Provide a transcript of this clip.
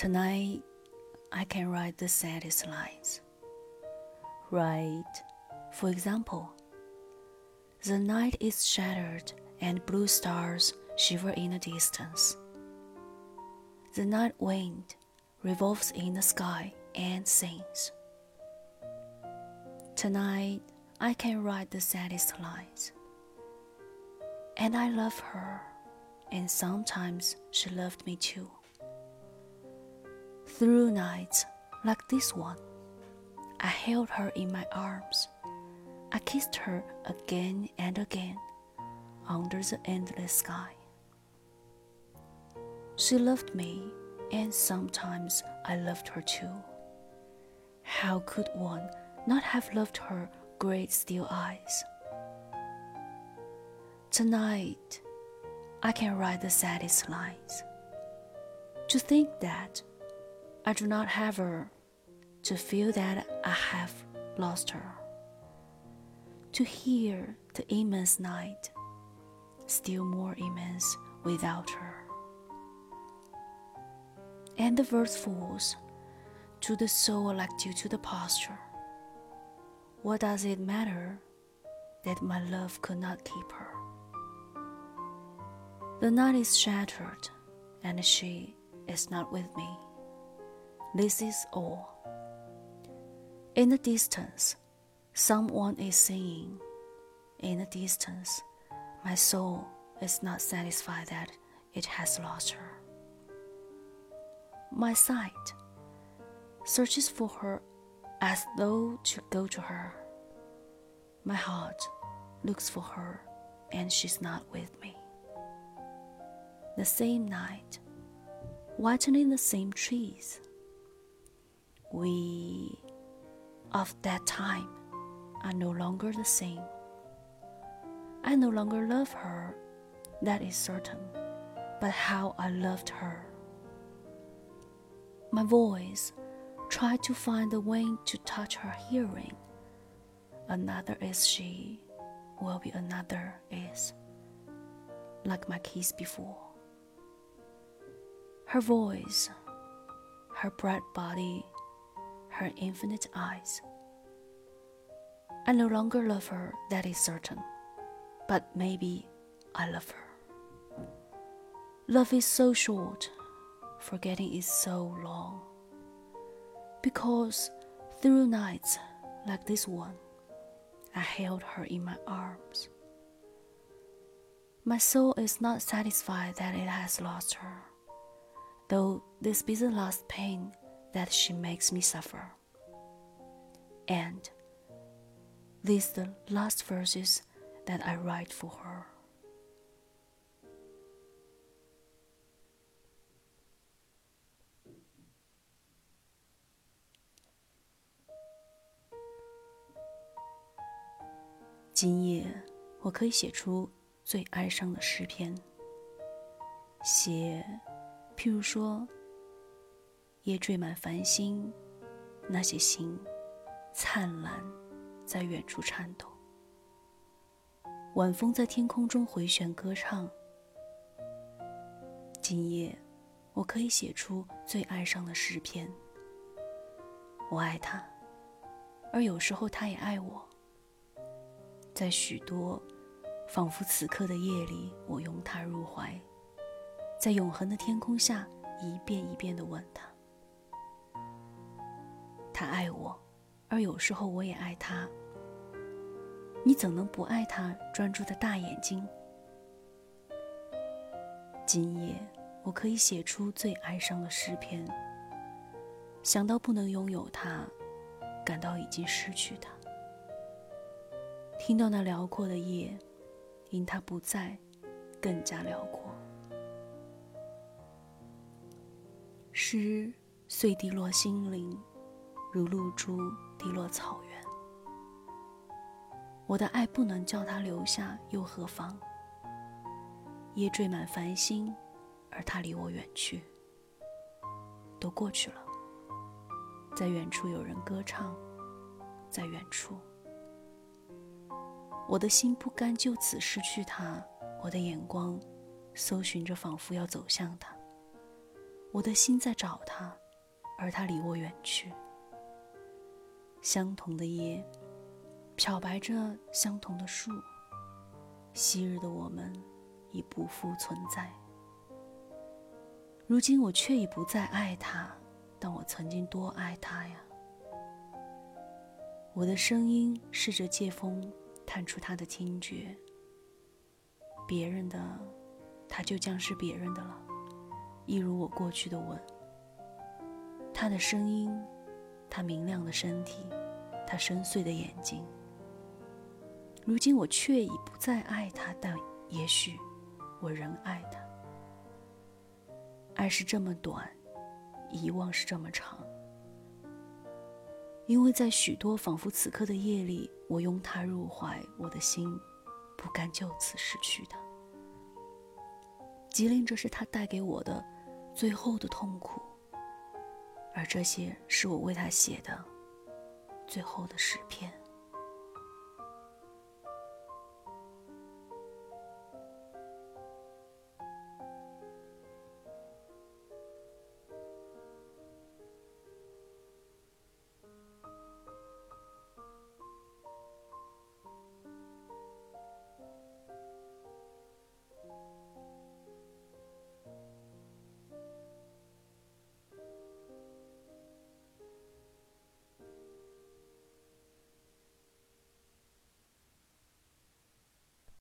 Tonight, I can write the saddest lines. Write, for example, the night is shattered and blue stars shiver in the distance. The night wind revolves in the sky and sings. Tonight, I can write the saddest lines. And I love her, and sometimes she loved me too. Through nights like this one, I held her in my arms. I kissed her again and again under the endless sky. She loved me, and sometimes I loved her too. How could one not have loved her great steel eyes? Tonight, I can write the saddest lines. To think that I do not have her, to feel that I have lost her, to hear the immense night, still more immense without her. And the verse falls to the soul like dew to the posture. What does it matter that my love could not keep her? The night is shattered, and she is not with me. This is all. In the distance, someone is singing. In the distance, my soul is not satisfied that it has lost her. My sight searches for her as though to go to her. My heart looks for her and she's not with me. The same night, whitening the same trees we of that time are no longer the same. I no longer love her, that is certain, but how I loved her. My voice tried to find the way to touch her hearing. Another is she, will be another is, like my kiss before. Her voice, her bright body, her infinite eyes. I no longer love her, that is certain, but maybe I love her. Love is so short, forgetting is so long. Because through nights like this one, I held her in my arms. My soul is not satisfied that it has lost her, though this be the last pain that she makes me suffer. And these the last verses that I write for her. 今夜，我可以写出最哀伤的诗篇。写，譬如说。 夜缀满繁星，那些星灿烂，在远处颤抖。晚风在天空中回旋歌唱。今夜，我可以写出最哀伤的诗篇。我爱他，而有时候他也爱我。在许多仿佛此刻的夜里，我拥他入怀，在永恒的天空下，一遍一遍地吻他。他爱我，而有时候我也爱他。你怎能不爱他专注的大眼睛？今夜我可以写出最哀伤的诗篇。想到不能拥有他，感到已经失去他。听到那辽阔的夜，因他不在，更加辽阔。诗碎滴落心灵。如露珠滴落草原，我的爱不能叫他留下，又何妨？夜缀满繁星，而他离我远去，都过去了。在远处有人歌唱，在远处，我的心不甘就此失去他，我的眼光搜寻着，仿佛要走向他。我的心在找他，而他离我远去。相同的夜，漂白着相同的树。昔日的我们已不复存在。如今我却已不再爱他，但我曾经多爱他呀！我的声音试着借风探出他的听觉。别人的，他就将是别人的了，一如我过去的吻。他的声音，他明亮的身体，他深邃的眼睛。如今我却已不再爱他，但也许我仍爱他。爱是这么短，遗忘是这么长。因为在许多仿佛此刻的夜里，我拥他入怀，我的心。不甘就此失去他，吉林，这是他带给我的最后的痛苦，而这些是我为他写的最后的诗篇。